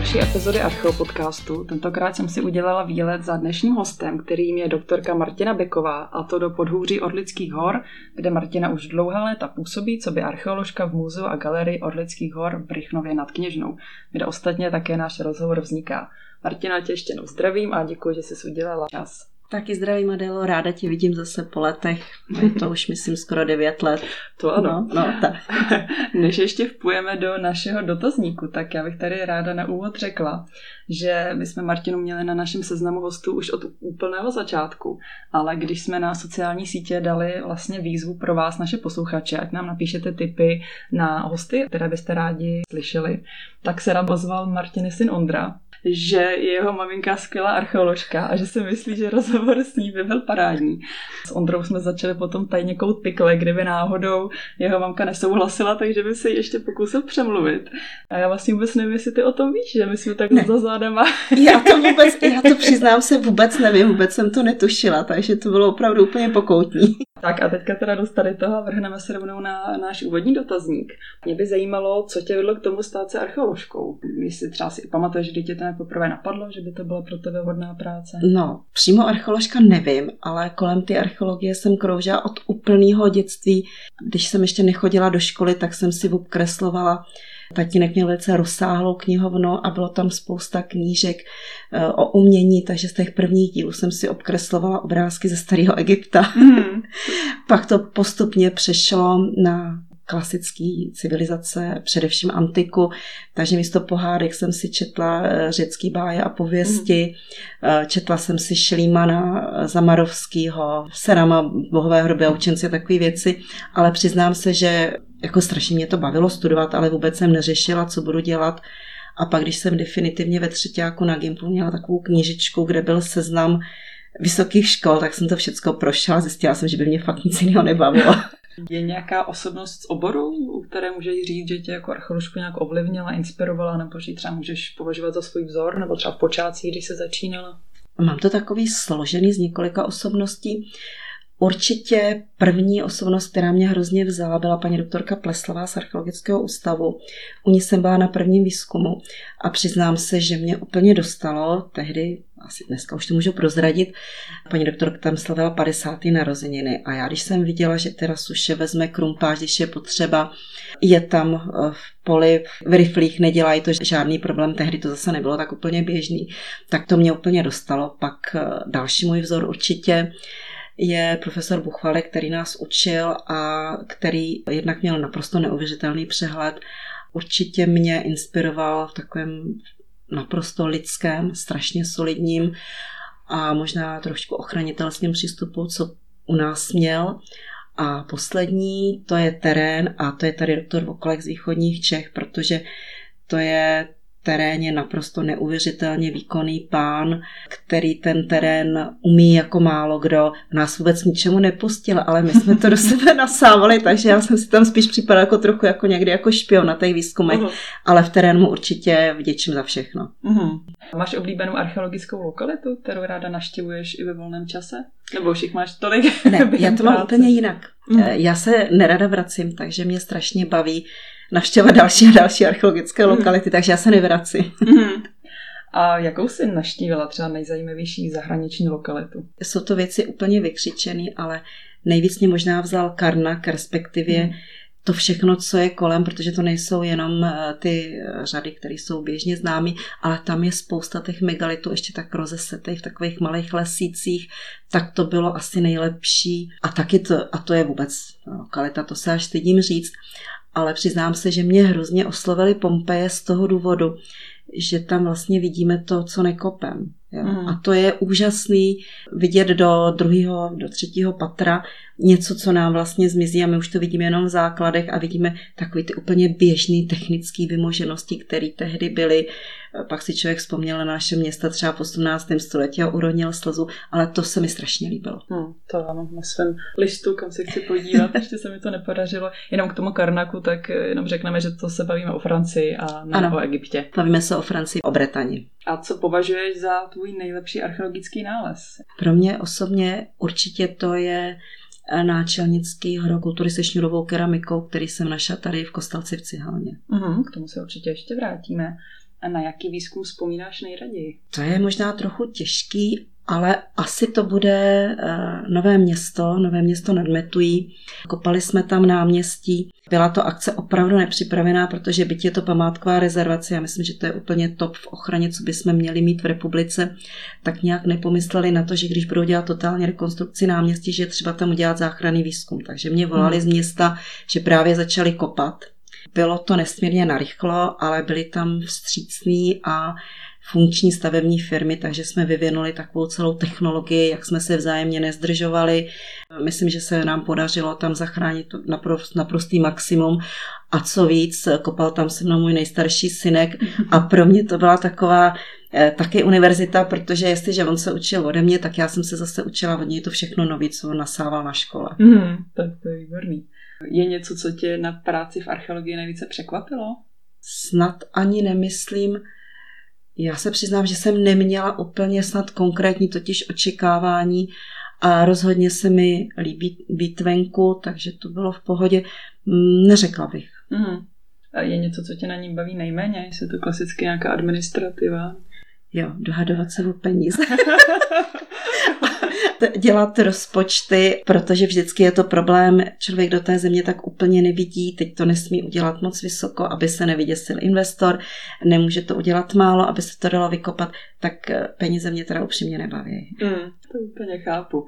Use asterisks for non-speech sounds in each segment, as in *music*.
další epizody Archeo podcastu. Tentokrát jsem si udělala výlet za dnešním hostem, kterým je doktorka Martina Beková, a to do podhůří Orlických hor, kde Martina už dlouhá léta působí, co by archeoložka v muzeu a galerii Orlických hor v Brychnově nad Kněžnou, kde ostatně také náš rozhovor vzniká. Martina, tě ještě jednou zdravím a děkuji, že jsi udělala čas. Taky zdravím, Adelo, ráda tě vidím zase po letech. Je to už, myslím, skoro devět let. To ano. No, no tak. *laughs* Než ještě vpujeme do našeho dotazníku, tak já bych tady ráda na úvod řekla, že my jsme Martinu měli na našem seznamu hostů už od úplného začátku, ale když jsme na sociální sítě dali vlastně výzvu pro vás, naše posluchače, ať nám napíšete tipy na hosty, které byste rádi slyšeli, tak se nám ozval Martiny syn Ondra, že je jeho maminka skvělá archeoložka a že si myslí, že rozhovor s ní by byl parádní. S Ondrou jsme začali potom tajně kout pikle, kdyby náhodou jeho mamka nesouhlasila, takže by se ještě pokusil přemluvit. A já vlastně vůbec nevím, jestli ty o tom víš, že my jsme tak za zádama. *laughs* Já to vůbec, já to přiznám se vůbec nevím, vůbec jsem to netušila, takže to bylo opravdu úplně pokoutní. Tak a teďka teda do tady toho vrhneme se rovnou na náš úvodní dotazník. Mě by zajímalo, co tě vedlo k tomu stát se archeoložkou. Jestli třeba si pamatuješ, že tě to poprvé napadlo, že by to byla pro tebe hodná práce? No, přímo archeoložka nevím, ale kolem ty archeologie jsem kroužila od úplného dětství. Když jsem ještě nechodila do školy, tak jsem si obkreslovala Tatínek měl velice rozsáhlou knihovnu a bylo tam spousta knížek eh, o umění, takže z těch prvních dílů jsem si obkreslovala obrázky ze starého Egypta. Mm. *laughs* Pak to postupně přešlo na klasické civilizace, především antiku, takže místo pohádek jsem si četla eh, řecký báje a pověsti, mm. četla jsem si Šlímana Zamarovského, Serama, bohové hroby a učenci a takové věci, ale přiznám se, že jako strašně mě to bavilo studovat, ale vůbec jsem neřešila, co budu dělat. A pak, když jsem definitivně ve třetíku na Gimplu měla takovou knížičku, kde byl seznam vysokých škol, tak jsem to všechno prošla. Zjistila jsem, že by mě fakt nic jiného nebavilo. *laughs* Je nějaká osobnost z oboru, u které můžeš říct, že tě jako archeoložku nějak ovlivnila, inspirovala, nebo že třeba můžeš považovat za svůj vzor, nebo třeba v počátcích, když se začínala? Mám to takový složený z několika osobností. Určitě první osobnost, která mě hrozně vzala, byla paní doktorka Pleslová z Archeologického ústavu. U ní jsem byla na prvním výzkumu a přiznám se, že mě úplně dostalo tehdy, asi dneska už to můžu prozradit, paní doktorka tam slavila 50. narozeniny a já když jsem viděla, že teda suše vezme krumpáž, když je potřeba, je tam eh, v poli, v riflích, nedělají to žádný problém, tehdy to zase nebylo tak úplně běžný, tak to mě úplně dostalo. Pak eh, další můj vzor určitě je profesor Buchvale, který nás učil a který jednak měl naprosto neuvěřitelný přehled. Určitě mě inspiroval v takovém naprosto lidském, strašně solidním a možná trošku ochranitelském přístupu, co u nás měl. A poslední, to je terén a to je tady doktor Vokolek z východních Čech, protože to je teréně naprosto neuvěřitelně výkonný pán, který ten terén umí jako málo kdo. Nás vůbec ničemu nepustil, ale my jsme to do sebe *laughs* nasávali, takže já jsem si tam spíš připadala jako trochu jako někdy jako špion na těch výzkumech, uh-huh. ale v terénu určitě vděčím za všechno. Uh-huh. Máš oblíbenou archeologickou lokalitu, kterou ráda naštěvuješ i ve volném čase? Nebo už jich máš tolik? Ne, *laughs* já to mám úplně jinak. Uh-huh. Já se nerada vracím, takže mě strašně baví navštěvovat další a další archeologické mhm. lokality, takže já se nevracím. Mm. *laughs* A jakou jsi naštívila třeba nejzajímavější zahraniční lokalitu? Jsou to věci úplně vykřičené, ale nejvíc mě možná vzal Karnak, respektive mm. to všechno, co je kolem, protože to nejsou jenom eh, ty eh, řady, které jsou běžně známy, ale tam je spousta těch megalitů ještě tak rozesetých v takových malých lesících, tak to bylo asi nejlepší. A taky to, a to je vůbec lokalita, to se až stydím říct ale přiznám se, že mě hrozně oslovili Pompeje z toho důvodu, že tam vlastně vidíme to, co nekopem. Jo? Mm. A to je úžasný vidět do druhého, do třetího patra něco, co nám vlastně zmizí a my už to vidíme jenom v základech a vidíme takové ty úplně běžné technické vymoženosti, které tehdy byly. Pak si člověk vzpomněl na naše města třeba v 18. století a uronil slzu, ale to se mi strašně líbilo. Hmm, to ano, na svém listu, kam se chci podívat, *laughs* ještě se mi to nepodařilo. Jenom k tomu Karnaku, tak jenom řekneme, že to se bavíme o Francii a ne ano, o Egyptě. Bavíme se o Francii, o Bretani. A co považuješ za tvůj nejlepší archeologický nález? Pro mě osobně určitě to je náčelnický hrokultury se šňurovou keramikou, který jsem našla tady v Kostelci v Cihalně. Uhum, k tomu se určitě ještě vrátíme. A na jaký výzkum vzpomínáš nejraději? To je možná trochu těžký, ale asi to bude uh, Nové město, Nové město nad Metují. Kopali jsme tam náměstí. Byla to akce opravdu nepřipravená, protože byť je to památková rezervace, já myslím, že to je úplně top v ochraně, co bychom měli mít v republice, tak nějak nepomysleli na to, že když budou dělat totálně rekonstrukci náměstí, že je třeba tam udělat záchranný výzkum. Takže mě volali hmm. z města, že právě začali kopat. Bylo to nesmírně narychlo, ale byli tam vstřícní a funkční stavební firmy, takže jsme vyvinuli takovou celou technologii, jak jsme se vzájemně nezdržovali. Myslím, že se nám podařilo tam zachránit naprost, naprostý maximum. A co víc, kopal tam se mnou můj nejstarší synek a pro mě to byla taková eh, taky univerzita, protože jestliže on se učil ode mě, tak já jsem se zase učila od něj to všechno nový, co on nasával na škole. Mm, tak to je výborný. Je něco, co tě na práci v archeologii nejvíce překvapilo? Snad ani nemyslím, já se přiznám, že jsem neměla úplně snad konkrétní totiž očekávání a rozhodně se mi líbí být venku, takže to bylo v pohodě. Mm, neřekla bych. Mm. A je něco, co tě na ní baví nejméně? Jestli to klasicky nějaká administrativa? Jo, dohadovat se o peníze. *laughs* *laughs* dělat rozpočty, protože vždycky je to problém, člověk do té země tak úplně nevidí, teď to nesmí udělat moc vysoko, aby se nevyděsil investor, nemůže to udělat málo, aby se to dalo vykopat, tak eh, peníze mě teda upřímně nebaví. Mm, to úplně chápu.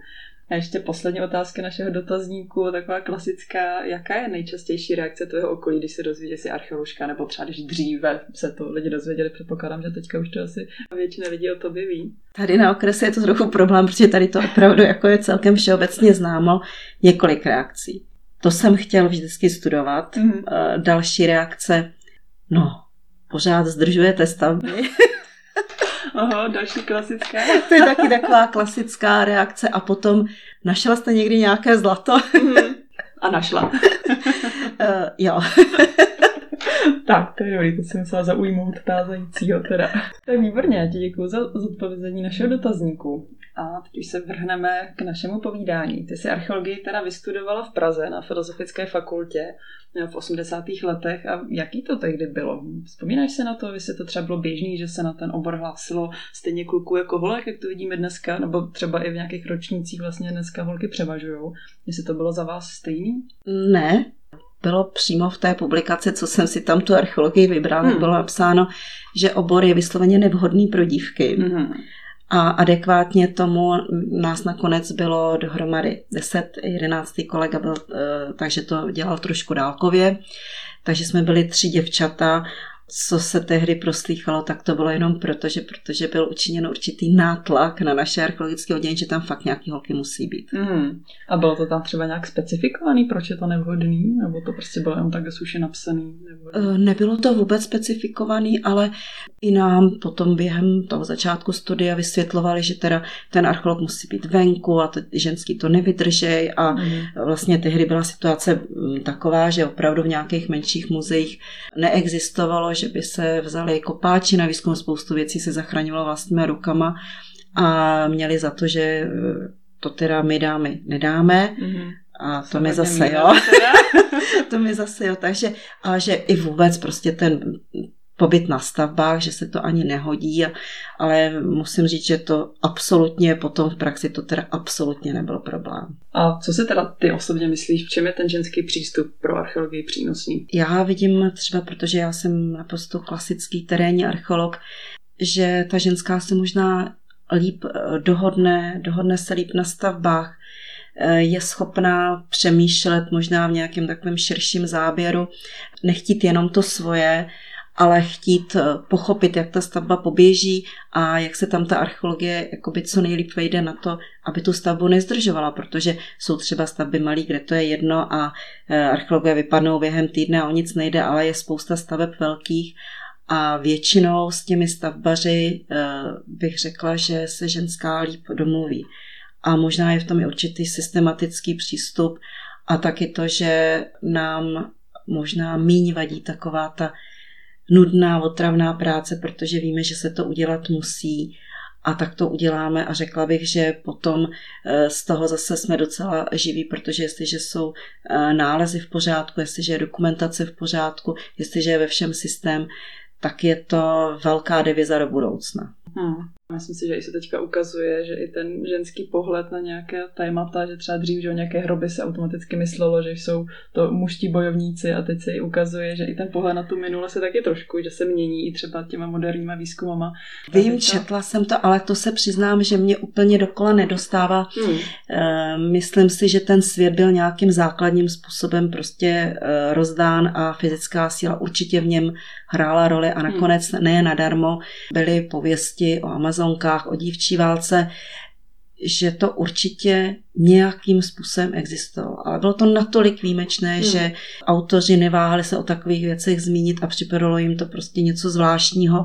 A ještě poslední otázka našeho dotazníku, taková klasická. Jaká je nejčastější reakce tvého okolí, když se dozví, že jsi archeoložka, nebo třeba když dříve se to lidi dozvěděli, předpokládám, že teďka už to asi většina lidí o tobě ví. Tady na okrese je to trochu problém, protože tady to opravdu jako je celkem všeobecně známo několik reakcí. To jsem chtěl vždycky studovat. Mm-hmm. Další reakce, no, pořád zdržujete stavby. *laughs* Aha, další klasická. *laughs* to je taky taková klasická reakce. A potom, našla jste někdy nějaké zlato? Mhm. A našla. uh, *laughs* jo. *laughs* *laughs* tak, to je dobrý, to jsem musela zaujmout tázajícího teda. Tak výborně, já ti děkuji za zodpovězení našeho dotazníku. A teď už se vrhneme k našemu povídání. Ty jsi archeologii teda vystudovala v Praze na Filozofické fakultě v 80. letech a jaký to tehdy bylo? Vzpomínáš se na to, jestli to třeba bylo běžný, že se na ten obor hlásilo stejně kluků jako holek, jak to vidíme dneska, nebo třeba i v nějakých ročnících vlastně dneska holky převažují. Jestli to bylo za vás stejný? Ne, bylo přímo v té publikaci, co jsem si tam tu archeologii vybrala, hmm. bylo napsáno, že obor je vysloveně nevhodný pro dívky. Hmm a adekvátně tomu nás nakonec bylo dohromady 10, 11. kolega byl, eh, takže to dělal trošku dálkově, takže jsme byli tři děvčata co se tehdy proslýchalo, tak to bylo jenom proto, že protože byl učiněn určitý nátlak na naše archeologické oddělení, že tam fakt nějaký holky musí být. Mm. A bylo to tam třeba nějak specifikovaný, proč je to nevhodný? Nebo to prostě bylo jenom tak suše napsaný? Nebo... Eh, nebylo to vůbec specifikovaný, ale i nám potom během toho začátku studia vysvětlovali, že teda ten archeolog musí být venku a to, ženský to nevydržej a mm. vlastně tehdy byla situace taková, že opravdu v nějakých menších muzeích neexistovalo, že by se vzali kopáči na výzkum, spoustu věcí se zachraňovalo vlastními rukama a měli za to, že eh, to teda my dámy nedáme. Mm-hmm. A to mi zase jo. *laughs* to mi zase jo. Takže, a že i vůbec prostě ten pobyt na stavbách, že se to ani nehodí, ale musím říct, že to absolutně potom v praxi to teda absolutně nebyl problém. A co si teda ty osobně myslíš, v čem je ten ženský přístup pro archeologii přínosný? Já vidím třeba, protože já jsem naprosto klasický terénní archeolog, že ta ženská se možná líp eh, dohodne, dohodne se líp na stavbách, eh, je schopná přemýšlet možná v nějakém takovém širším záběru, nechtít jenom to svoje, ale chtít eh, pochopit, jak ta stavba poběží a jak se tam ta archeologie jakoby co nejlíp vejde na to, aby tu stavbu nezdržovala, protože jsou třeba stavby malý, kde to je jedno a eh, archeologie vypadnou během týdne a o nic nejde, ale je spousta staveb velkých a většinou s těmi stavbaři eh, bych řekla, že se ženská líp domluví. A možná je v tom i určitý systematický přístup a taky to, že nám možná míň vadí taková ta nudná, otravná práce, protože víme, že se to udělat musí a tak to uděláme a řekla bych, že potom eh, z toho zase jsme docela živí, protože jestliže jsou eh, nálezy v pořádku, jestliže je dokumentace v pořádku, jestliže je ve všem systém, tak je to velká deviza do budoucna. Hmm. Myslím si, že i se teďka ukazuje, že i ten ženský pohled na nějaké témata, že třeba dřív, že o nějaké hroby se automaticky myslelo, že jsou to mužští bojovníci a teď se i ukazuje, že i ten pohled na tu minule se taky trošku, že se mění i třeba těma moderníma výzkumama. Vím, to... četla jsem to, ale to se přiznám, že mě úplně dokola nedostává. Hmm. Eh, myslím si, že ten svět byl nějakým základním způsobem prostě eh, rozdán a fyzická síla určitě v něm hrála roli a nakonec hmm. ne nadarmo byly pověsti o Amazonkách, o dívčí válce, že to určitě nějakým způsobem existovalo. Ale bylo to natolik výjimečné, hmm. že autoři neváhali se o takových věcech zmínit a připadalo jim to prostě něco zvláštního.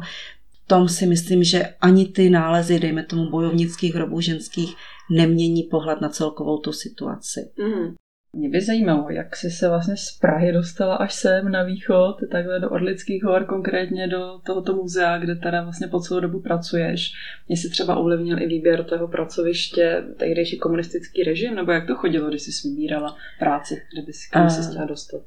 V tom si myslím, že ani ty nálezy, dejme tomu bojovnických hrobů ženských, nemění pohled na celkovou tu situaci. Hmm. Mě by zajímalo, jak jsi se vlastně z Prahy dostala až sem na východ, takhle do Orlických hor, konkrétně do tohoto muzea, kde teda vlastně po celou dobu pracuješ. Mě si třeba ovlivnil i výběr toho pracoviště, tehdejší komunistický režim, nebo jak to chodilo, když jsi vybírala práci, kde bys se chtěla dostat?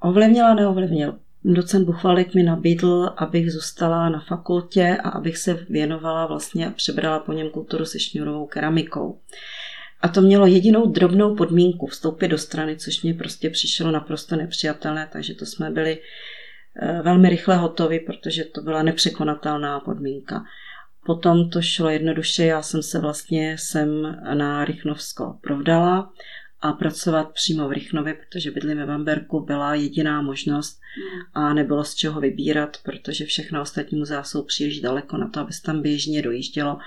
Ovlivnila, neovlivnil. Docent Buchvalek mi nabídl, abych zůstala na fakultě a abych se věnovala vlastně a přebrala po něm kulturu se šňurovou keramikou. A to mělo jedinou drobnou podmínku vstoupit do strany, což mě prostě přišlo naprosto nepřijatelné, takže to jsme byli eh, velmi rychle hotovi, protože to byla nepřekonatelná podmínka. Potom to šlo jednoduše, já jsem se vlastně sem na Rychnovsko provdala a pracovat přímo v Rychnově, protože bydlím ve Bamberku, byla jediná možnost a nebylo z čeho vybírat, protože všechna ostatní muzea jsou příliš daleko na to, aby se tam běžně dojíždělo.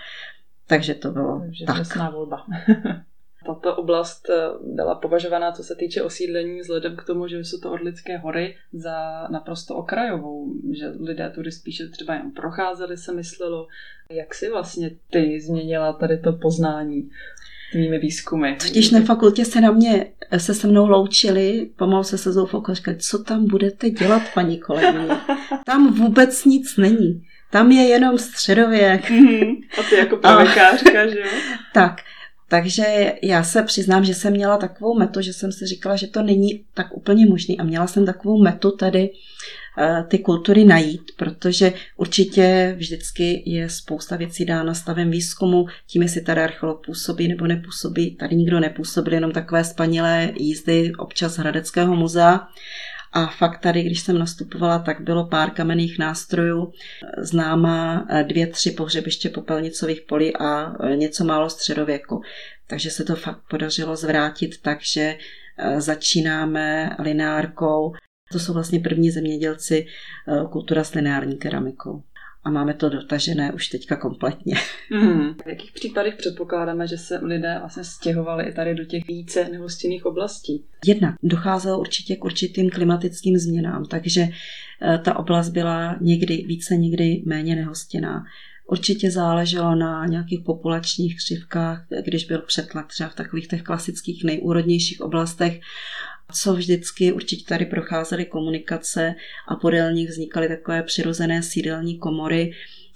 Takže to bylo Takže tak. volba. *laughs* Tato oblast eh, byla považovaná, co se týče osídlení, vzhledem k tomu, že jsou to Orlické hory, za naprosto okrajovou, že lidé tudy spíše třeba jen procházeli, se myslelo. Jak si vlastně ty změnila tady to poznání? tvými výzkumy. Totiž na fakultě se na mě, se se mnou loučili, pomalu se se zoufalkou říkali, co tam budete dělat, paní kolegyně? *laughs* Tam vůbec nic není. Tam je jenom středověk. Mm-hmm. A ty jako pravěkářka, že jo? *laughs* tak, takže já se přiznám, že jsem měla takovou metu, že jsem si říkala, že to není tak úplně možný a měla jsem takovou metu tady eh, ty kultury najít, protože určitě vždycky je spousta věcí dána stavem výzkumu, tím, jestli tady archeolog působí nebo nepůsobí. Tady nikdo nepůsobil, jenom takové spanilé jízdy občas Hradeckého muzea. A fakt tady, když jsem nastupovala, tak bylo pár kamenných nástrojů, známá dvě, tři pohřebiště popelnicových polí a něco málo středověku. Takže se to fakt podařilo zvrátit tak, že e, začínáme lineárkou. To jsou vlastně první zemědělci kultura s lineární keramikou a máme to dotažené už teďka kompletně. *laughs* Mm. V jakých případech předpokládáme, že se lidé vlastně stěhovali i tady do těch více nehostinných oblastí? Jednak docházelo určitě k určitým klimatickým změnám, takže eh, ta oblast byla někdy více, někdy méně nehostinná. Určitě záleželo na nějakých populačních křivkách, když byl přetlak třeba v takových těch klasických nejúrodnějších oblastech co vždycky určitě tady procházely komunikace a podél nich vznikaly takové přirozené sídelní komory,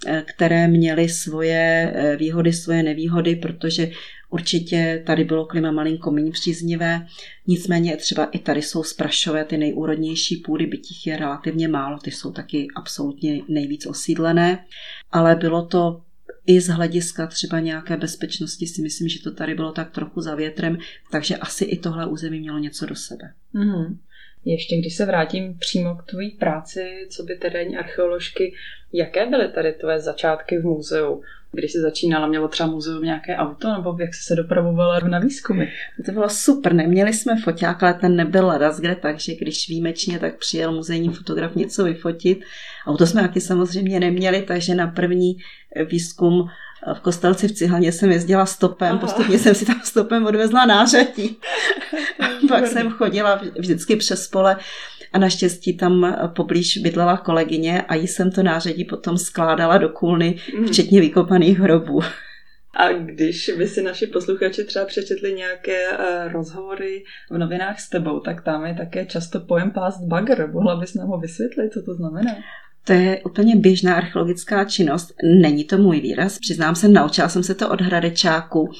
eh, které měly svoje eh, výhody, svoje nevýhody, protože určitě tady bylo klima malinko méně příznivé, nicméně třeba i tady jsou sprašové ty nejúrodnější půdy, byť jich je relativně málo, ty jsou taky absolutně nejvíc osídlené, ale bylo to i z hlediska třeba nějaké bezpečnosti si myslím, že to tady bylo tak trochu za větrem, takže asi i tohle území mělo něco do sebe. Mm-hmm. Ještě když se vrátím přímo k tvojí práci, co by terénní archeoložky, jaké byly tady tvoje začátky v muzeu? Když jsi začínala, mělo třeba muzeum nějaké auto, nebo jak jsi se dopravovala na výzkumy? To bylo super, neměli jsme foťák, ale ten nebyl kde, takže když výjimečně, tak přijel muzejní fotograf něco vyfotit. Auto jsme taky samozřejmě neměli, takže na první výzkum v Kostelci v Cihaně jsem jezdila stopem, Aha. postupně jsem si tam stopem odvezla nářadí. *laughs* Pak jsem chodila vždycky přes pole a naštěstí tam poblíž bydlela kolegyně a jí jsem to nářadí potom skládala do kůlny, mm. včetně vykopaných hrobů. A když by si naši posluchači třeba přečetli nějaké uh, rozhovory v novinách s tebou, tak tam je také často pojem past bagger. Mohla bys nám ho vysvětlit, co to znamená? To je úplně běžná archeologická činnost. Není to můj výraz, přiznám se, naučila jsem se to od hradečáku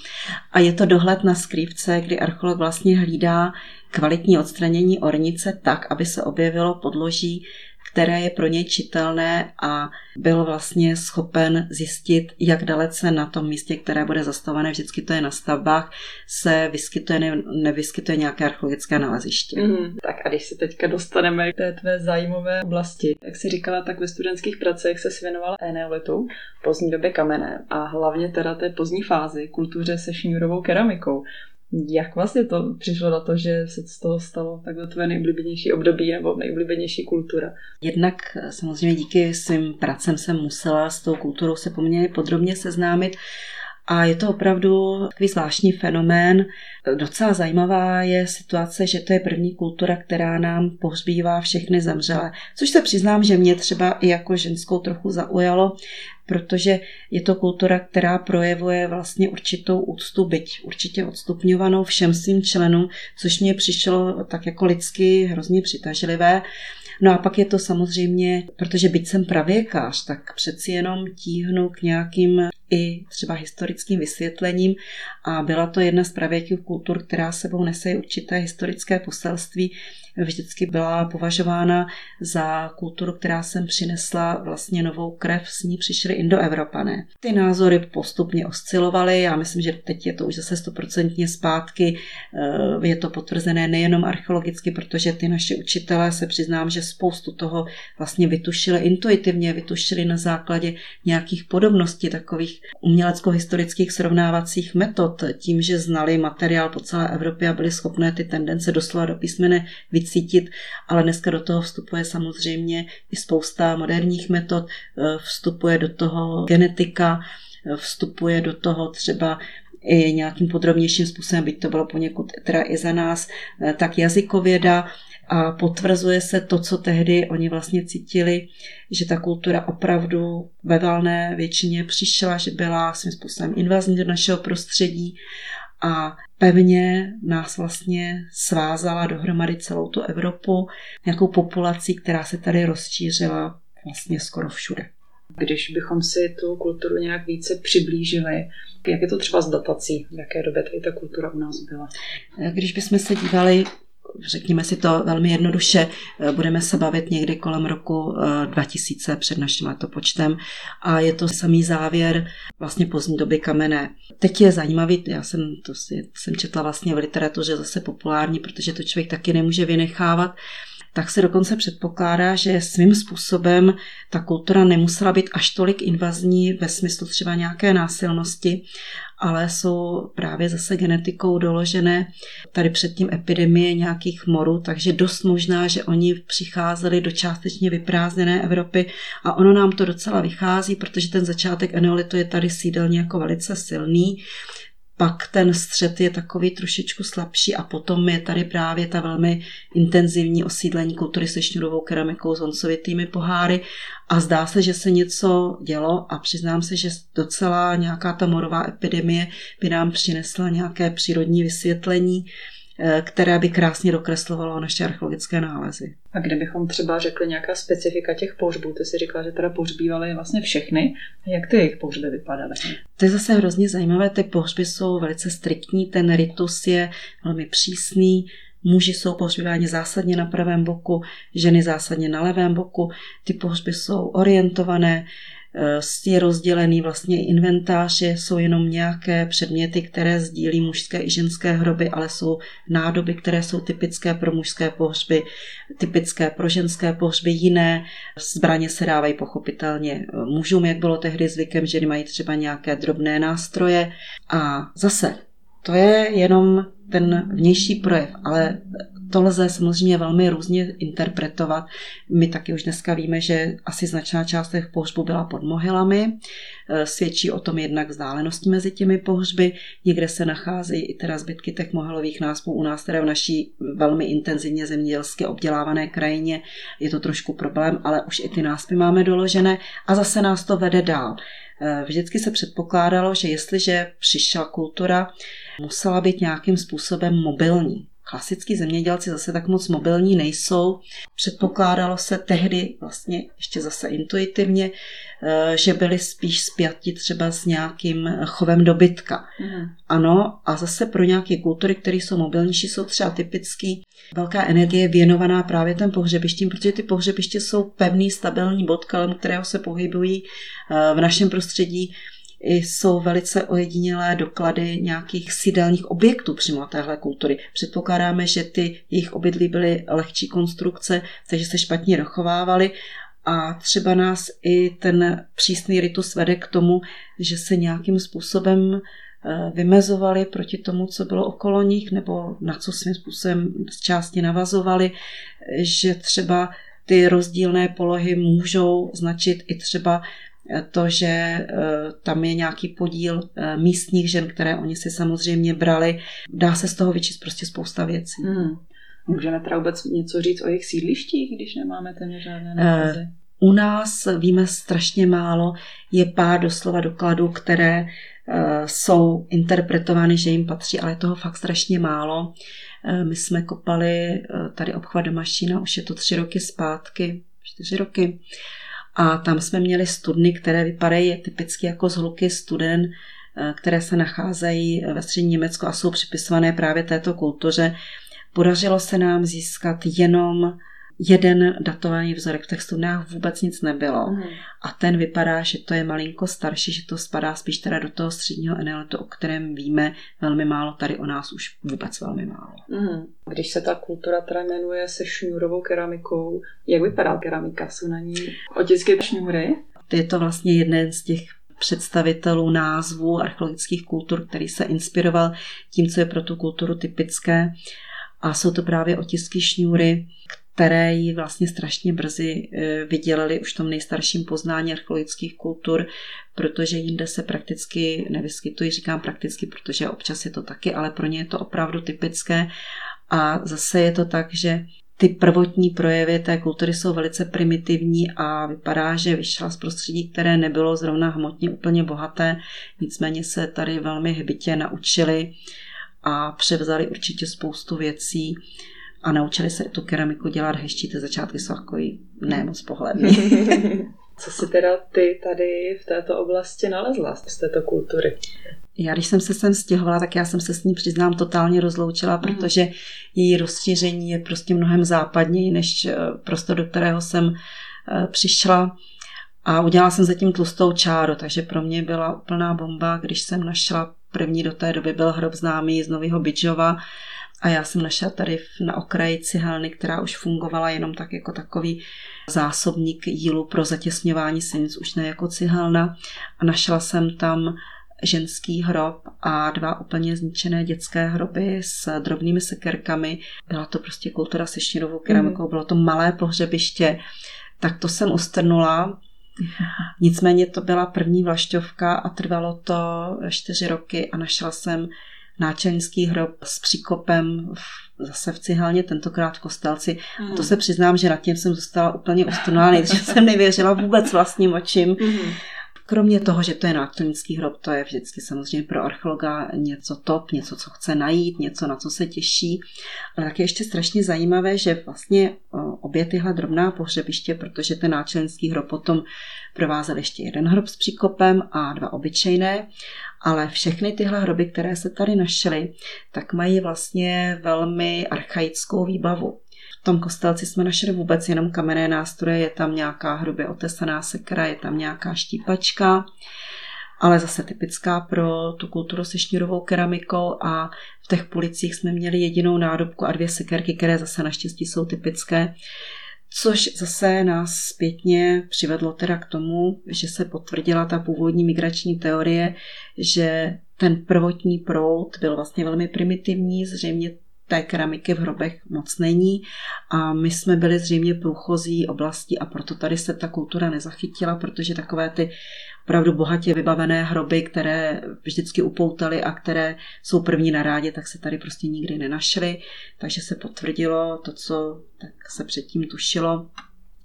a je to dohled na skrývce, kdy archeolog vlastně hlídá kvalitní odstranění ornice tak, aby se objevilo podloží, které je pro něj čitelné a byl vlastně schopen zjistit, jak dalece na tom místě, které bude zastavené, vždycky to je na stavbách, se vyskytuje, ne, nevyskytuje nějaké archeologické naleziště. Mm, tak a když se teďka dostaneme k té tvé zájmové oblasti, jak jsi říkala, tak ve studentských pracech se věnovala eneolitu, pozdní době kamenné a hlavně teda té pozdní fázi, kultuře se šňůrovou keramikou. Jak vlastně to přišlo na to, že se z toho stalo takhle tvoje nejoblíbenější období nebo nejoblíbenější kultura? Jednak samozřejmě díky svým pracem jsem musela s tou kulturou se poměrně podrobně seznámit a je to opravdu takový zvláštní fenomén. Docela zajímavá je situace, že to je první kultura, která nám pohřbívá všechny zemřelé. Což se přiznám, že mě třeba i jako ženskou trochu zaujalo, protože je to kultura, která projevuje vlastně určitou úctu, byť určitě odstupňovanou všem svým členům, což mě přišlo tak jako lidsky hrozně přitažlivé. No a pak je to samozřejmě, protože byť jsem pravěkář, tak přeci jenom tíhnu k nějakým i třeba historickým vysvětlením a byla to jedna z pravěkých kultur, která sebou nese určité historické poselství, vždycky byla považována za kulturu, která sem přinesla vlastně novou krev, s ní přišli indoevropané. Ty názory postupně oscilovaly, já myslím, že teď je to už zase stoprocentně zpátky, eh, je to potvrzené nejenom archeologicky, protože ty naše učitelé se přiznám, že spoustu toho vlastně vytušili intuitivně, vytušili na základě nějakých podobností takových umělecko-historických srovnávacích metod, tím, že znali materiál po celé Evropě a byli schopné ty tendence doslova do písmene vycítit, ale dneska do toho vstupuje samozřejmě i spousta moderních metod, eh, vstupuje do toho genetika, eh, vstupuje do toho třeba i nějakým podrobnějším způsobem, byť to bylo poněkud teda i za nás, eh, tak jazykověda a potvrzuje se to, co tehdy oni vlastně cítili, že ta kultura opravdu ve valné většině přišla, že byla svým způsobem invazní do našeho prostředí a pevně nás vlastně svázala dohromady celou tu Evropu, nějakou populací, která se tady rozšířila vlastně skoro všude. Když bychom si tu kulturu nějak více přiblížili, jak je to třeba s datací? V jaké době tady ta kultura u nás byla? Když bychom se dívali řekněme si to velmi jednoduše, budeme se bavit někdy kolem roku 2000 eh, před naším letopočtem a je to samý závěr vlastně pozdní doby kamenné. Teď je zajímavý, já jsem to si, jsem četla vlastně v literatuře zase populární, protože to člověk taky nemůže vynechávat, tak se dokonce předpokládá, že svým způsobem ta kultura nemusela být až tolik invazní ve smyslu třeba nějaké násilnosti, ale jsou právě zase genetikou doložené tady předtím epidemie nějakých morů, takže dost možná, že oni přicházeli do částečně vyprázdněné Evropy a ono nám to docela vychází, protože ten začátek eneolitu je tady sídelně jako velice silný pak ten střed je takový trošičku slabší a potom je tady právě ta velmi intenzivní osídlení kultury se šňurovou keramikou, s oncovitými poháry. A zdá se, že se něco dělo a přiznám se, že docela nějaká ta morová epidemie by nám přinesla nějaké přírodní vysvětlení, které by krásně dokreslovalo naše archeologické nálezy. A kdybychom třeba řekli nějaká specifika těch pohřbů, ty si říkala, že teda pohřbívaly vlastně všechny. Jak ty jejich pohřby vypadaly? To je zase hrozně zajímavé, ty pohřby jsou velice striktní, ten ritus je velmi přísný, Muži jsou pohřbíváni zásadně na pravém boku, ženy zásadně na levém boku. Ty pohřby jsou orientované, je rozdělený vlastně inventář, jsou jenom nějaké předměty, které sdílí mužské i ženské hroby, ale jsou nádoby, které jsou typické pro mužské pohřby, typické pro ženské pohřby, jiné. Zbraně se dávají pochopitelně mužům, jak bylo tehdy zvykem, ženy mají třeba nějaké drobné nástroje. A zase, to je jenom ten vnější projev, ale to lze samozřejmě velmi různě interpretovat. My taky už dneska víme, že asi značná část těch pohřbů byla pod mohylami. E, svědčí o tom jednak vzdálenosti mezi těmi pohřby. Někde se nacházejí i teda zbytky těch mohylových náspů. U nás teda v naší velmi intenzivně zemědělsky obdělávané krajině je to trošku problém, ale už i ty náspy máme doložené a zase nás to vede dál. E, vždycky se předpokládalo, že jestliže přišla kultura, musela být nějakým způsobem mobilní. Klasický zemědělci zase tak moc mobilní nejsou. Předpokládalo se tehdy vlastně ještě zase intuitivně, eh, že byli spíš spjati třeba s nějakým chovem dobytka. Mm. Ano, a zase pro nějaké kultury, které jsou mobilnější, jsou třeba typický velká energie věnovaná právě těm pohřebištím, protože ty pohřebiště jsou pevný, stabilní bod, kolem kterého se pohybují eh, v našem prostředí jsou velice ojedinělé doklady nějakých sídelních objektů přímo téhle kultury. Předpokládáme, že ty jejich obydlí byly lehčí konstrukce, takže se špatně dochovávaly a třeba nás i ten přísný ritus vede k tomu, že se nějakým způsobem eh, vymezovali proti tomu, co bylo okolo nich, nebo na co svým způsobem z části navazovali, že třeba ty rozdílné polohy můžou značit i třeba to, že eh, tam je nějaký podíl eh, místních žen, které oni si samozřejmě brali. Dá se z toho vyčíst prostě spousta věcí. Hmm. Můžeme teda vůbec něco říct o jejich sídlištích, když nemáme téměř žádné nálezy? Eh, u nás víme strašně málo, je pár doslova dokladů, které jsou interpretovány, že jim patří, ale je toho fakt strašně málo. My jsme kopali tady obchvat do Mašína, už je to tři roky zpátky, čtyři roky. A tam jsme měli studny, které vypadají typicky jako zhluky studen, eh, které se nacházejí ve střední Německu a jsou připisované právě této kultuře. Podařilo se nám získat jenom jeden datovaný vzorek. V těch studnách vůbec nic nebylo. Mm. A ten vypadá, že to je malinko starší, že to spadá spíš teda do toho středního eneletu, o kterém víme velmi málo, tady o nás už vůbec velmi málo. Mm. Když se ta kultura teda jmenuje se šňůrovou keramikou, jak vypadá keramika? Jsou na ní otisky šňůry? Je to vlastně jeden z těch představitelů názvů archeologických kultur, který se inspiroval tím, co je pro tu kulturu typické. A jsou to právě otisky šňůry, které ji vlastně strašně brzy eh, vydělali už v tom nejstarším poznání archeologických kultur, protože jinde se prakticky nevyskytují. Říkám prakticky, protože občas je to taky, ale pro ně je to opravdu typické. A zase je to tak, že ty prvotní projevy té kultury jsou velice primitivní a vypadá, že vyšla z prostředí, které nebylo zrovna hmotně úplně bohaté, nicméně se tady velmi hbitě naučili a převzali určitě spoustu věcí a naučili se tu keramiku dělat hezčí. Ty začátky jsou takový ne moc pohledný. *laughs* Co si teda ty tady v této oblasti nalezla z této kultury? Já když jsem se sem stěhovala, tak já jsem se s ní přiznám totálně rozloučila, mm. protože její rozšíření je prostě mnohem západněji než eh, prostor, do kterého jsem eh, přišla. A udělala jsem zatím tlustou čáru, takže pro mě byla úplná bomba, když jsem našla první do té doby byl hrob známý z Nového Bidžova, a já jsem našla tady na okraji cihelny, která už fungovala jenom tak jako takový zásobník jílu pro zatěsňování silnic, už ne jako cihelna. A našla jsem tam ženský hrob a dva úplně zničené dětské hroby s drobnými sekerkami. Byla to prostě kultura se šněrovou keramikou, mm. bylo to malé pohřebiště. Tak to jsem ustrnula. *laughs* Nicméně to byla první vlašťovka a trvalo to čtyři roky a našla jsem náčelnický hrob s příkopem v, zase v cihelně, tentokrát v kostelci. Mm. A to se přiznám, že nad tím jsem zůstala úplně ustrnulá, nejdřív jsem nevěřila vůbec vlastním očím. Mm. Kromě toho, že to je náčelnický hrob, to je vždycky samozřejmě pro archeologa něco top, něco, co chce najít, něco, na co se těší. Ale tak je ještě strašně zajímavé, že vlastně obě tyhle drobná pohřebiště, protože ten náčelnický hrob potom provázel ještě jeden hrob s příkopem a dva obyčejné, ale všechny tyhle hroby, které se tady našly, tak mají vlastně velmi archaickou výbavu. V tom kostelci jsme našli vůbec jenom kamenné nástroje, je tam nějaká hrubě otesaná sekra, je tam nějaká štípačka, ale zase typická pro tu kulturu se šnírovou keramikou a v těch policích jsme měli jedinou nádobku a dvě sekerky, které zase naštěstí jsou typické. Což zase nás zpětně přivedlo teda k tomu, že se potvrdila ta původní migrační teorie, že ten prvotní proud byl vlastně velmi primitivní, zřejmě té keramiky v hrobech moc není. A my jsme byli zřejmě průchozí oblasti a proto tady se ta kultura nezachytila, protože takové ty opravdu bohatě vybavené hroby, které vždycky upoutaly a které jsou první na rádě, tak se tady prostě nikdy nenašly. Takže se potvrdilo to, co tak se předtím tušilo,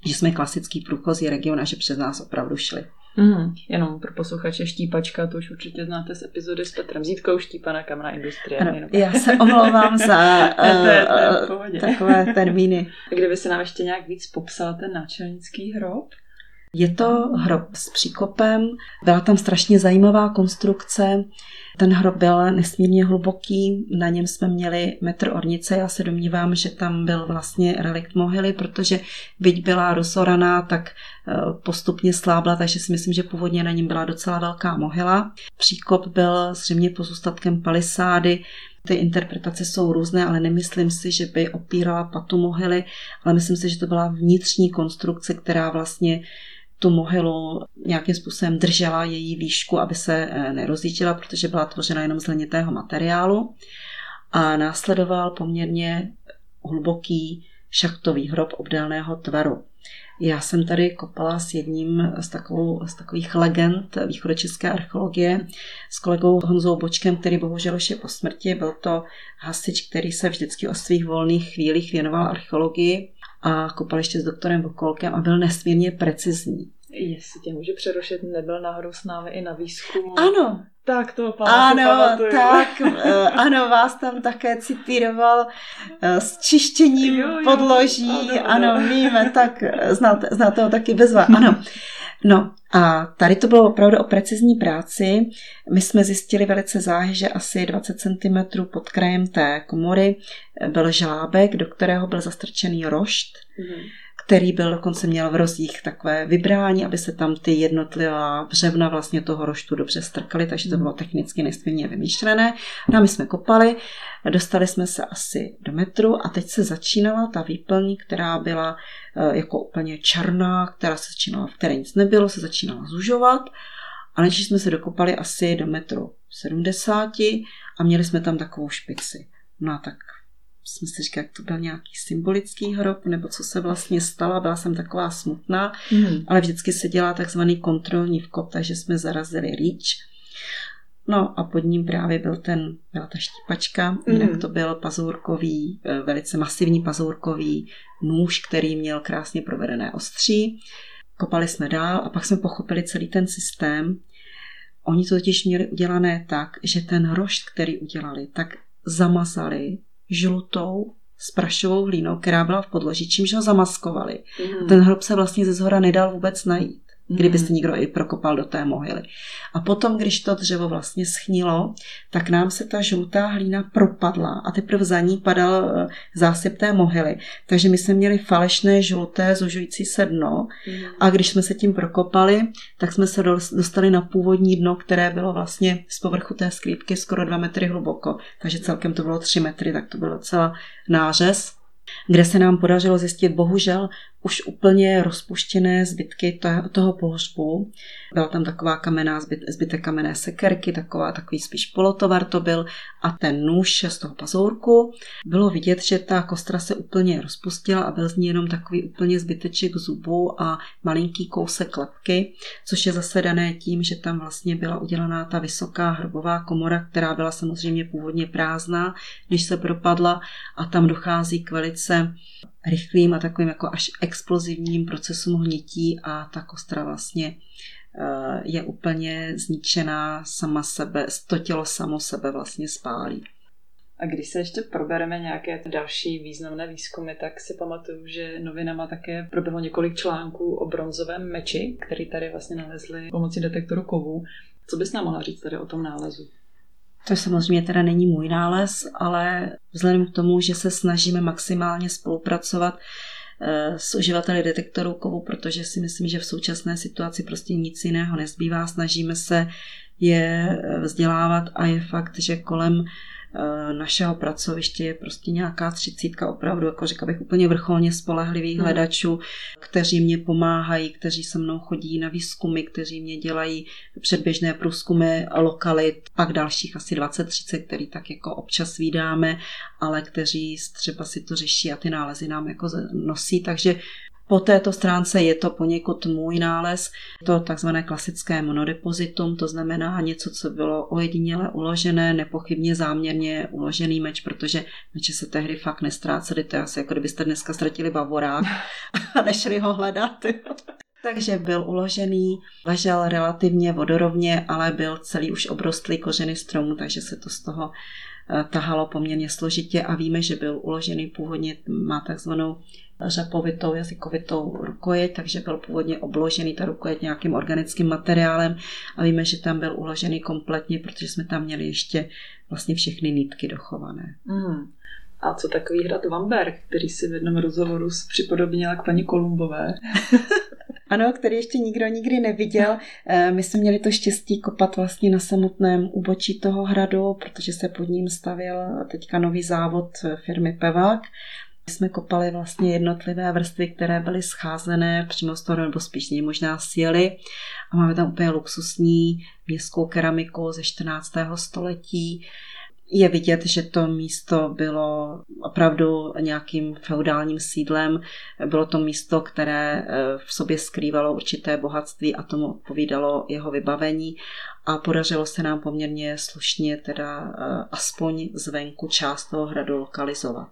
že jsme klasický průchozí region a že přes nás opravdu šli. Mm, jenom pro posluchače štípačka, to už určitě znáte z epizody s Petrem Zítkou, štípaná kamera industrie. Ano, já se omlouvám za uh, *laughs* to je, to je takové termíny. Kdyby se nám ještě nějak víc popsal ten náčelnický hrob? Je to hrob s příkopem, byla tam strašně zajímavá konstrukce. Ten hrob byl nesmírně hluboký, na něm jsme měli metr ornice. Já se domnívám, že tam byl vlastně relikt mohyly, protože byť byla rozoraná, tak eh, postupně slábla, takže si myslím, že původně na něm byla docela velká mohyla. Příkop byl zřejmě pozůstatkem palisády, ty interpretace jsou různé, ale nemyslím si, že by opírala patu mohyly, ale myslím si, že to byla vnitřní konstrukce, která vlastně tu mohylu nějakým způsobem držela její výšku, aby se eh, nerozítila, protože byla tvořena jenom z hlinitého materiálu. A následoval poměrně hluboký šachtový hrob obdélného tvaru. Já jsem tady kopala s jedním z, takovou, z takových legend východočeské archeologie s kolegou Honzou Bočkem, který bohužel už je po smrti. Byl to hasič, který se vždycky o svých volných chvílích věnoval archeologii a kopal ještě s doktorem Vokolkem a byl nesmírně precizní. Jestli tě může přerušit, nebyl náhodou s námi i na výzkumu. Ano. Tak to Ano, pamatuju. tak, eh, ano, vás tam také citíroval eh, s čištěním Jo, jo, podloží, ano, ano, ano. víme, tak eh, znáte, znáte ho taky bezva, ano. No a tady to bylo opravdu o precizní práci. My jsme zjistili velice záhy, že asi 20 cm pod krajem té komory byl žlábek, do kterého byl zastrčený rošt, Mhm. Který byl dokonce měl v rozích takové vybrání, aby se tam ty jednotlivá břevna vlastně toho roštu dobře strkaly, takže to bylo technicky nesmírně vymýšlené. No a my jsme kopali, dostali jsme se asi do metru a teď se začínala ta výplň, která byla eh, jako úplně černá, která se začínala, v které nic nebylo, se začínala zužovat a než jsme se dokopali asi do metru 70 a měli jsme tam takovou špici. No a tak jsem si říkala, jak to byl nějaký symbolický hrob, nebo co se vlastně stalo, byla jsem taková smutná, Mhm. ale vždycky se dělá takzvaný kontrolní vkop, takže jsme zarazili rýč. No a pod ním právě byl ten, byla ta štípačka, jinak Mhm. to byl pazurkový, eh, velice masivní pazurkový nůž, který měl krásně provedené ostří. Kopali jsme dál a pak jsme pochopili celý ten systém. Oni to totiž měli udělané tak, že ten rošt, který udělali, tak zamazali žlutou sprašovou hlínou, která byla v podloží, čímž ho zamaskovali. Mhm. Ten hrob se vlastně ze zhora nedal vůbec najít, Mhm. kdybyste někdo i prokopal do té mohyly. A potom, když to dřevo vlastně schnilo, tak nám se ta žlutá hlína propadla a teprve za ní padal eh, zásyp té mohyly. Takže my jsme měli falešné žluté zužující se dno Mhm. a když jsme se tím prokopali, tak jsme se dos- dostali na původní dno, které bylo vlastně z povrchu té sklípky skoro 2 metry hluboko. Takže celkem to bylo 3 metry, tak to byl docela nářez kde se nám podařilo zjistit bohužel už úplně rozpuštěné zbytky to- toho pohřbu. Byla tam taková kamenná zbyt, zbytek kamenné sekerky, taková, takový spíš polotovar to byl a ten nůž z toho pazourku. Bylo vidět, že ta kostra se úplně rozpustila a byl z ní jenom takový úplně zbyteček zubu a malinký kousek lepky, což je zase dané tím, že tam vlastně byla udělaná ta vysoká hrobová komora, která byla samozřejmě původně prázdná, když se propadla a tam dochází k velice rychlým a takovým jako až explozivním procesům hnití a ta kostra vlastně eh, je úplně zničená sama sebe, to tělo samo sebe vlastně spálí. A když se ještě probereme nějaké další významné výzkumy, tak si pamatuju, že novinama také proběhlo několik článků o bronzovém meči, který tady vlastně nalezli pomocí detektoru kovů. Co bys nám mohla říct tady o tom nálezu? To samozřejmě teda není můj nález, ale vzhledem k tomu, že se snažíme maximálně spolupracovat eh, s uživateli detektorů kovu, protože si myslím, že v současné situaci prostě nic jiného nezbývá. Snažíme se je eh, vzdělávat a je fakt, že kolem našeho pracoviště je prostě nějaká třicítka opravdu, jako řekla bych, úplně vrcholně spolehlivých Mhm. hledačů, kteří mě pomáhají, kteří se mnou chodí na výzkumy, kteří mě dělají předběžné průzkumy lokalit, pak dalších asi 20-30, který tak jako občas vydáme, ale kteří třeba si to řeší a ty nálezy nám jako nosí, takže po této stránce je to poněkud můj nález, to takzvané klasické monodepozitum, to znamená něco, co bylo ojediněle uložené, nepochybně záměrně uložený meč, protože meče se tehdy fakt nestrácely, to je asi jako kdybyste dneska ztratili bavorák *laughs* a nešli ho hledat. *laughs* Takže byl uložený, ležel relativně vodorovně, ale byl celý už obrostlý kořeny stromu, takže se to z toho eh, tahalo poměrně složitě a víme, že byl uložený původně, má takzvanou řapovitou, jazykovitou rukojeť, takže byl původně obložený ta rukojeť nějakým organickým materiálem a víme, že tam byl uložený kompletně, protože jsme tam měli ještě vlastně všechny nitky dochované. Mm. A co takový hrad Vamberg, který si v jednom rozhovoru připodobnila k paní Kolumbové? *laughs* Ano, který ještě nikdo nikdy neviděl. Eh, my jsme měli to štěstí kopat vlastně na samotném úbočí toho hradu, protože se pod ním stavil teďka nový závod firmy Pevák. Jsme kopali vlastně jednotlivé vrstvy, které byly scházené přímo z toho, nebo spíš něj možná sjeli. A máme tam úplně luxusní městskou keramiku ze 14. století je vidět, že to místo bylo opravdu nějakým feudálním sídlem. Bylo to místo, které eh, v sobě skrývalo určité bohatství a tomu odpovídalo jeho vybavení a podařilo se nám poměrně slušně teda eh, aspoň zvenku část toho hradu lokalizovat.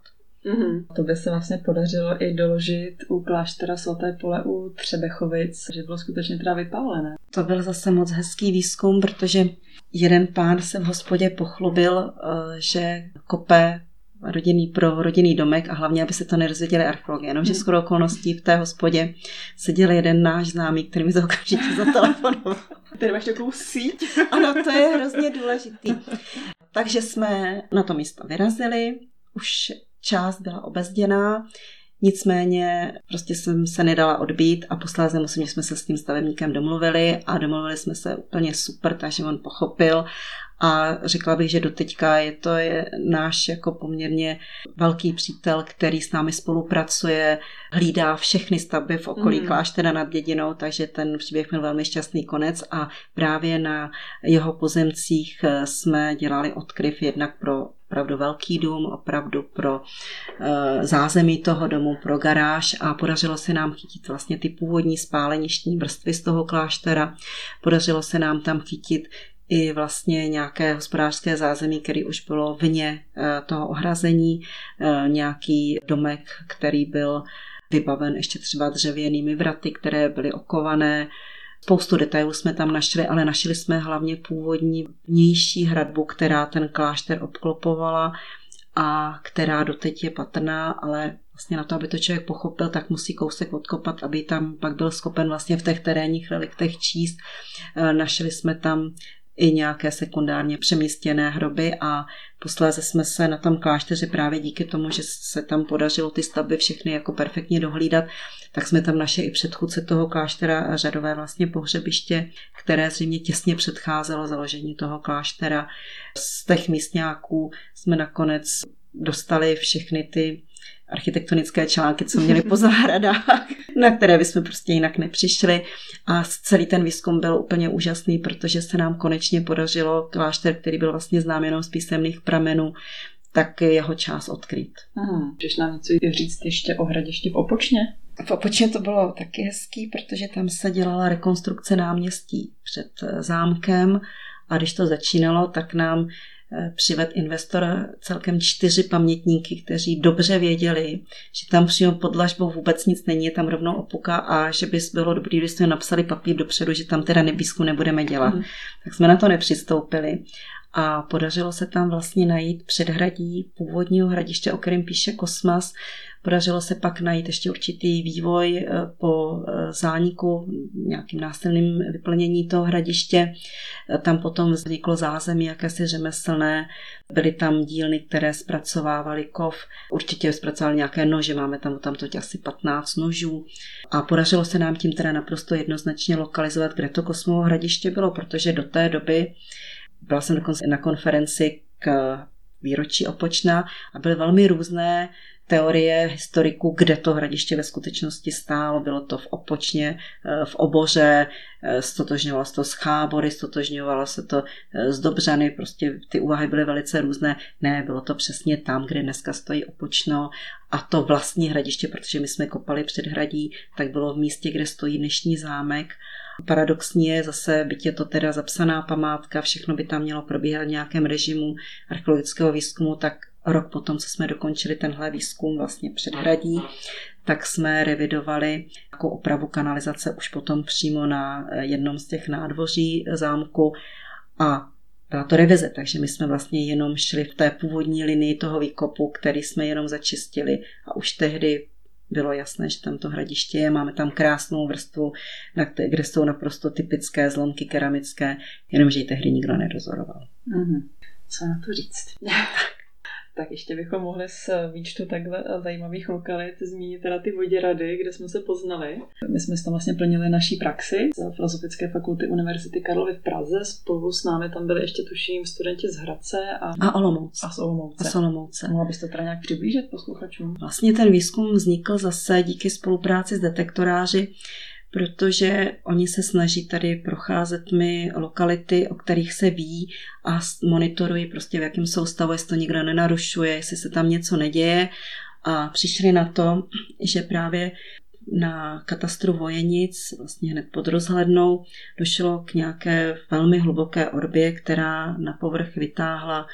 Mm-hmm. To by se vlastně podařilo i doložit u kláštera svaté pole u Třebechovic, že bylo skutečně teda vypálené. To byl zase moc hezký výzkum, protože jeden pán se v hospodě pochlubil, eh, že kope rodinný, pro rodinný domek a hlavně, aby se to nerozvěděli archeologi. Jenomže hmm. skoro okolností v té hospodě seděl jeden náš známý, který mi to okamžitě zatelefonoval. *laughs* Tady máš takovou síť. *laughs* Ano, to je hrozně důležitý. Takže jsme na to místo vyrazili, už část byla obezděná, Nicméně prostě jsem se nedala odbít a posléze musím, že jsme se s tím stavebníkem domluvili a domluvili jsme se úplně super, takže on pochopil a řekla bych, že doteďka je to je náš jako poměrně velký přítel, který s námi spolupracuje, hlídá všechny stavby v okolí mm. kláštera nad Dědinou, takže ten příběh měl velmi šťastný konec a právě na jeho pozemcích jsme dělali odkryv jednak pro opravdu velký dům, opravdu pro e, zázemí toho domu, pro garáž a podařilo se nám chytit vlastně ty původní spáleništní vrstvy z toho kláštera. Podařilo se nám tam chytit i vlastně nějaké hospodářské zázemí, který už bylo vně e, toho ohrazení, e, nějaký domek, který byl vybaven ještě třeba dřevěnými vraty, které byly okované, Spoustu detailů jsme tam našli, ale našli jsme hlavně původní vnější hradbu, která ten klášter obklopovala a která doteď je patrná, ale vlastně na to, aby to člověk pochopil, tak musí kousek odkopat, aby tam pak byl schopen vlastně v těch terénních reliktech číst. E, našli jsme tam i nějaké sekundárně přemístěné hroby a posléze jsme se na tom klášteře právě díky tomu, že se tam podařilo ty stavby všechny jako perfektně dohlídat, tak jsme tam našli i předchůdce toho kláštera řadové vlastně pohřebiště, které zřejmě těsně předcházelo založení toho kláštera. Z těch místňáků jsme nakonec dostali všechny ty architektonické články, co měli po zahradách, *laughs* na které bychom prostě jinak nepřišli. A celý ten výzkum byl úplně úžasný, protože se nám konečně podařilo klášter, který byl vlastně znám jenom z písemných pramenů, tak jeho čas odkryt. Můžeš nám něco říct ještě o hradišti v Opočně? V Opočně to bylo taky hezký, protože tam se dělala rekonstrukce náměstí před eh, zámkem a když to začínalo, tak nám přived investor celkem čtyři pamětníky, kteří dobře věděli, že tam přímo pod dlažbou vůbec nic není, je tam rovnou opuka a že by bylo dobrý, když jsme napsali papír dopředu, že tam teda nebízku nebudeme dělat. Mm. Tak jsme na to nepřistoupili a podařilo se tam vlastně najít předhradí původního hradiště, o kterém píše Kosmas. Podařilo se pak najít ještě určitý vývoj eh, po eh, zániku, nějakým násilným vyplnění toho hradiště. Eh, tam potom vzniklo zázemí jakési řemeslné, byly tam dílny, které zpracovávaly kov, určitě zpracovali nějaké nože, máme tam tam to asi 15 nožů a podařilo se nám tím teda naprosto jednoznačně lokalizovat, kde to kosmovo hradiště bylo, protože do té doby byla jsem dokonce na konferenci k výročí Opočna a byly velmi různé teorie historiků, kde to hradiště ve skutečnosti stálo. Bylo to v Opočně, eh, v Oboře, eh, stotožňovalo se to s Chábory, stotožňovalo se to eh, s Dobřany, prostě ty úvahy byly velice různé. Ne, bylo to přesně tam, kde dneska stojí Opočno a to vlastní hradiště, protože my jsme kopali před hradí, tak bylo v místě, kde stojí dnešní zámek. Paradoxní je zase, byť je to teda zapsaná památka, všechno by tam mělo probíhat v nějakém režimu archeologického výzkumu, tak rok potom, co jsme dokončili tenhle výzkum vlastně předhradí, tak jsme revidovali jako opravu kanalizace už potom přímo na jednom z těch nádvoří zámku. A byla to revize, takže my jsme vlastně jenom šli v té původní linii toho výkopu, který jsme jenom začistili a už tehdy bylo jasné, že tam to hradiště je, máme tam krásnou vrstvu, kde jsou naprosto typické zlomky keramické, jenomže ji tehdy nikdo nedozoroval. Mm-hmm. Co na to říct? Tak ještě bychom mohli z výčtu takhle zajímavých lokalit zmínit teda ty Voděrady, kde jsme se poznali. My jsme tam vlastně plnili naší praxi z Filozofické fakulty Univerzity Karlovy v Praze. Spolu s námi tam byli ještě tuším studenti z Hradce a, a Olomouc. A z Olomouce. A z Olomouce. Mohla byste teda nějak přiblížit posluchačům? Vlastně ten výzkum vznikl zase díky spolupráci s detektoráři protože oni se snaží tady procházet mi lokality, o kterých se ví a monitorují prostě v jakém soustavu, jestli to nikdo nenarušuje, jestli se tam něco neděje. A přišli na to, že právě na katastru Vojenic, vlastně hned pod rozhlednou, došlo k nějaké velmi hluboké orbě, která na povrch vytáhla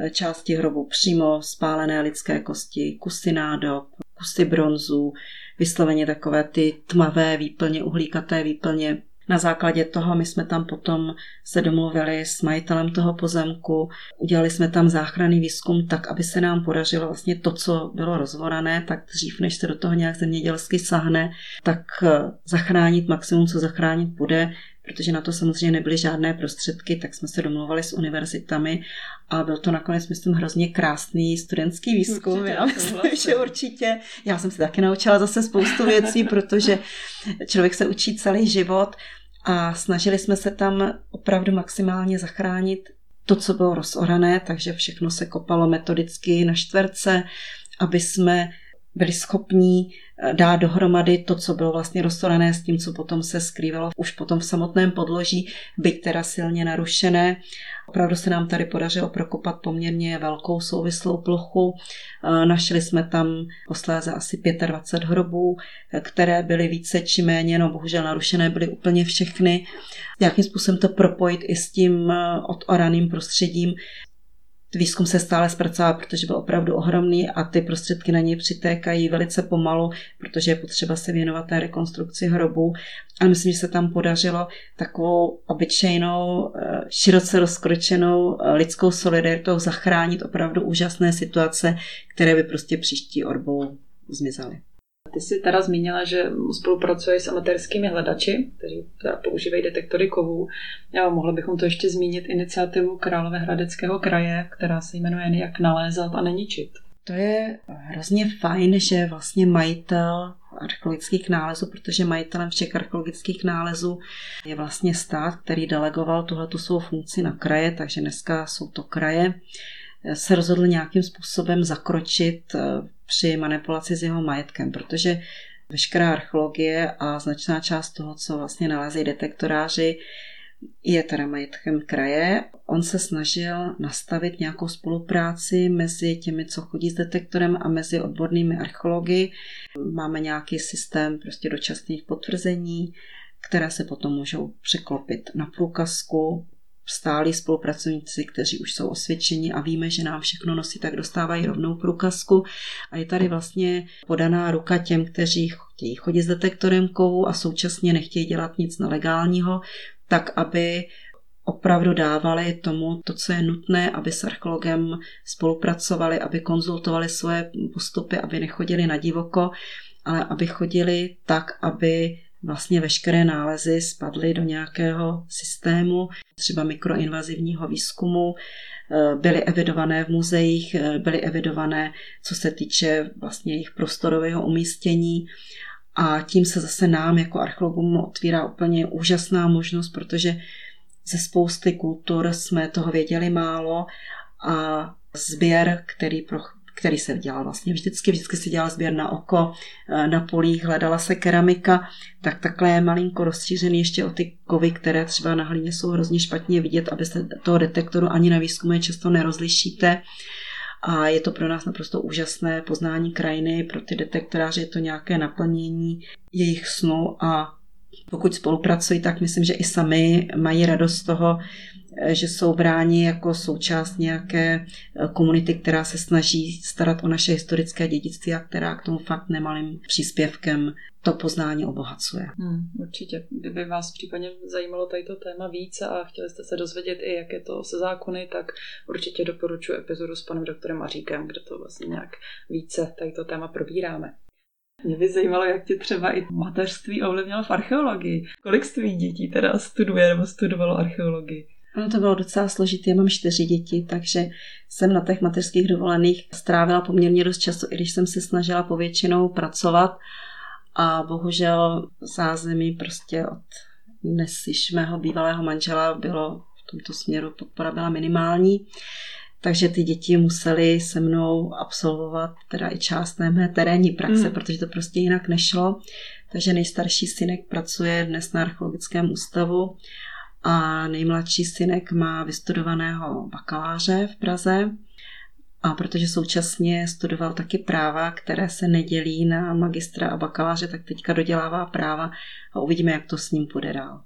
eh, části hrobu přímo spálené lidské kosti, kusy nádob, kusy bronzu, vysloveně takové ty tmavé výplně, uhlíkaté výplně. Na základě toho my jsme tam potom se domluvili s majitelem toho pozemku, udělali jsme tam záchranný výzkum tak, aby se nám podařilo vlastně to, co bylo rozvorané, tak dřív, než se do toho nějak zemědělsky sahne, tak zachránit maximum, co zachránit bude, protože na to samozřejmě nebyly žádné prostředky, tak jsme se domluvali s univerzitami a byl to nakonec, myslím, hrozně krásný studentský výzkum. Určitě, já myslím, že určitě. Já jsem se taky naučila zase spoustu věcí, protože člověk se učí celý život a snažili jsme se tam opravdu maximálně zachránit to, co bylo rozorané, takže všechno se kopalo metodicky na čtverce, aby jsme byli schopní eh, dát dohromady to, co bylo vlastně roztorané s tím, co potom se skrývalo už potom v samotném podloží, byť teda silně narušené. Opravdu se nám tady podařilo prokopat poměrně velkou souvislou plochu. Eh, našli jsme tam posléze asi 25 hrobů, eh, které byly více či méně, no bohužel narušené byly úplně všechny. Jakým způsobem to propojit i s tím odoraným prostředím, výzkum se stále zpracová, protože byl opravdu ohromný a ty prostředky na něj přitékají velice pomalu, protože je potřeba se věnovat té rekonstrukci hrobu. A myslím, že se tam podařilo takovou obyčejnou, eh, široce rozkročenou eh, lidskou solidaritou zachránit opravdu úžasné situace, které by prostě příští orbou zmizely. Ty jsi teda zmínila, že spolupracuješ s amatérskými hledači, kteří používají detektory kovů. Já mohli bychom to ještě zmínit iniciativu Královéhradeckého kraje, která se jmenuje Jak nalézat a neničit. To je hrozně fajn, že vlastně majitel archeologických nálezů, protože majitelem všech archeologických nálezů je vlastně stát, který delegoval tuhletu svou funkci na kraje, takže dneska jsou to kraje se rozhodl nějakým způsobem zakročit eh, při manipulaci s jeho majetkem, protože veškerá archeologie a značná část toho, co vlastně nalezejí detektoráři, je teda majetkem kraje. On se snažil nastavit nějakou spolupráci mezi těmi, co chodí s detektorem a mezi odbornými archeology. Máme nějaký systém prostě dočasných potvrzení, které se potom můžou překlopit na průkazku stálí spolupracovníci, kteří už jsou osvědčeni a víme, že nám všechno nosí, tak dostávají rovnou průkazku. A je tady vlastně podaná ruka těm, kteří chtějí chodit s detektorem kovu a současně nechtějí dělat nic nelegálního, tak aby opravdu dávali tomu to, co je nutné, aby s archeologem spolupracovali, aby konzultovali svoje postupy, aby nechodili na divoko, ale aby chodili tak, aby vlastně veškeré nálezy spadly do nějakého systému, třeba mikroinvazivního výzkumu, eh, byly evidované v muzeích, eh, byly evidované, co se týče vlastně jejich prostorového umístění. A tím se zase nám jako archeologům otvírá úplně úžasná možnost, protože ze spousty kultur jsme toho věděli málo a sběr, který který se dělal vlastně vždycky, vždycky se dělal sběr na oko, eh, na polích, hledala se keramika, tak takhle je malinko rozšířený ještě o ty kovy, které třeba na hlíně jsou hrozně špatně vidět, abyste toho detektoru ani na výzkumu často nerozlišíte. A je to pro nás naprosto úžasné poznání krajiny, pro ty detektoráře je to nějaké naplnění jejich snu a pokud spolupracují, tak myslím, že i sami mají radost z toho, že jsou bráni jako součást nějaké komunity, která se snaží starat o naše historické dědictví a která k tomu fakt nemalým příspěvkem to poznání obohacuje. Hmm, určitě. Kdyby vás případně zajímalo tady to téma více a chtěli jste se dozvědět i, jak je to se zákony, tak určitě doporučuji epizodu s panem doktorem Maříkem, kde to vlastně nějak více tady to téma probíráme. Mě by zajímalo, jak tě třeba i mateřství ovlivnilo v archeologii. Kolik z tvých dětí teda studuje nebo studovalo archeologii? Ono to bylo docela složité, já mám čtyři děti, takže jsem na těch mateřských dovolených strávila poměrně dost času, i když jsem se snažila povětšinou pracovat a bohužel zázemí prostě od dnes již mého bývalého manžela bylo v tomto směru podpora byla minimální. Takže ty děti musely se mnou absolvovat teda i část mé terénní praxe, mm. protože to prostě jinak nešlo. Takže nejstarší synek pracuje dnes na archeologickém ústavu a nejmladší synek má vystudovaného bakaláře v Praze. A protože současně studoval taky práva, které se nedělí na magistra a bakaláře, tak teďka dodělává práva a uvidíme, jak to s ním půjde dál.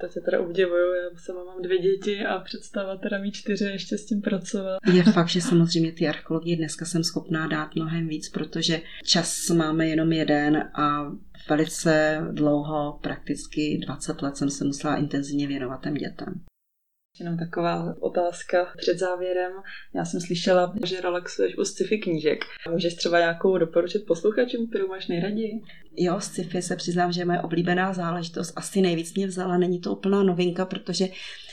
To se teda obdivuju, já sama mám dvě děti a představa teda mít čtyři ještě s tím pracovat. Je fakt, že samozřejmě ty archeologie dneska jsem schopná dát mnohem víc, protože čas máme jenom jeden a velice dlouho, prakticky 20 let jsem se musela intenzivně věnovat těm dětem. Jenom taková otázka před závěrem. Já jsem slyšela, že relaxuješ u sci-fi knížek. Můžeš třeba nějakou doporučit posluchačům, kterou máš nejraději? Jo, sci-fi se přiznám, že je moje oblíbená záležitost. Asi nejvíc mě vzala, není to úplná novinka, protože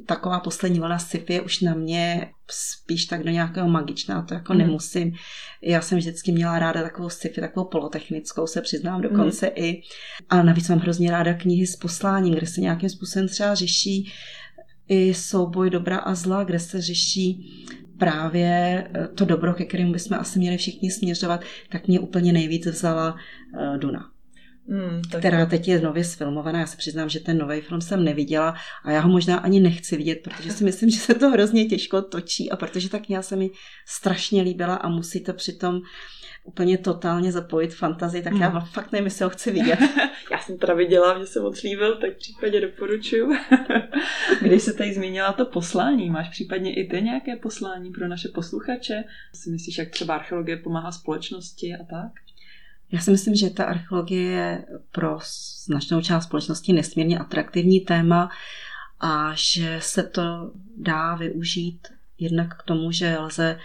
taková poslední vlna sci-fi je už na mě spíš tak do nějakého magičná, to jako mm. nemusím. Já jsem vždycky měla ráda takovou sci-fi, takovou polotechnickou, se přiznám dokonce mm. i. A navíc mám hrozně ráda knihy s posláním, kde se nějakým způsobem třeba řeší i souboj dobra a zla, kde se řeší právě eh, to dobro, ke kterému bychom asi měli všichni směřovat, tak mě úplně nejvíc vzala uh, Duna. Mm, tak... která teď je nově sfilmovaná. Já se přiznám, že ten nový film jsem neviděla a já ho možná ani nechci vidět, protože si myslím, *laughs* že se to hrozně těžko točí a protože ta kniha se mi strašně líbila a musí to přitom úplně totálně zapojit fantazii, tak já hmm. fakt nevím, jestli ho chci vidět. *laughs* já jsem teda viděla, že se moc líbil, tak v případě doporučuju. *laughs* Když se tady zmínila to poslání, máš případně i ty nějaké poslání pro naše posluchače? Si myslíš, jak třeba archeologie pomáhá společnosti a tak? Já si myslím, že ta archeologie je pro značnou část společnosti nesmírně atraktivní téma a že se to dá využít jednak k tomu, že lze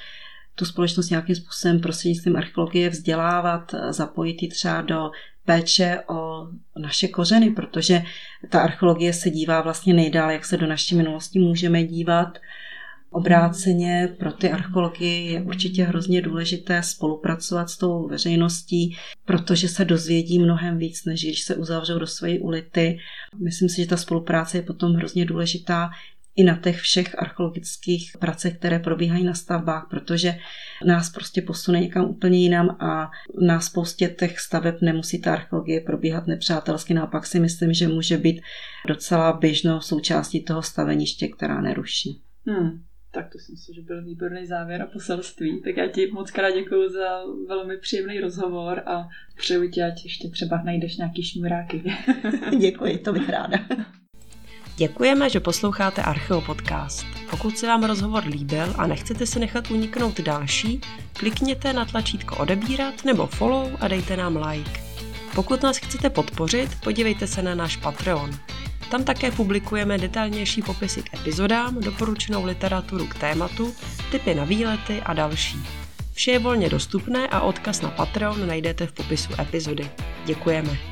tu společnost nějakým způsobem prostřednictvím archeologie vzdělávat, zapojit ji třeba do péče o naše kořeny, protože ta archeologie se dívá vlastně nejdál, jak se do naší minulosti můžeme dívat. Obráceně pro ty archeology je určitě hrozně důležité spolupracovat s tou veřejností, protože se dozvědí mnohem víc, než když se uzavřou do své ulity. Myslím si, že ta spolupráce je potom hrozně důležitá i na těch všech archeologických pracech, které probíhají na stavbách, protože nás prostě posune někam úplně jinam a na spoustě těch staveb nemusí ta archeologie probíhat nepřátelsky. Naopak si myslím, že může být docela běžnou součástí toho staveniště, která neruší. Hmm. Tak to si myslím, že byl výborný závěr a poselství. Tak já ti moc krát děkuji za velmi příjemný rozhovor a přeju ti, ať ještě třeba najdeš nějaký šňuráky. *laughs* děkuji, to bych ráda. Děkujeme, že posloucháte Archeo Podcast. Pokud se vám rozhovor líbil a nechcete si nechat uniknout další, klikněte na tlačítko odebírat nebo follow a dejte nám like. Pokud nás chcete podpořit, podívejte se na náš Patreon. Tam také publikujeme detailnější popisy k epizodám, doporučenou literaturu k tématu, typy na výlety a další. Vše je volně dostupné a odkaz na Patreon najdete v popisu epizody. Děkujeme.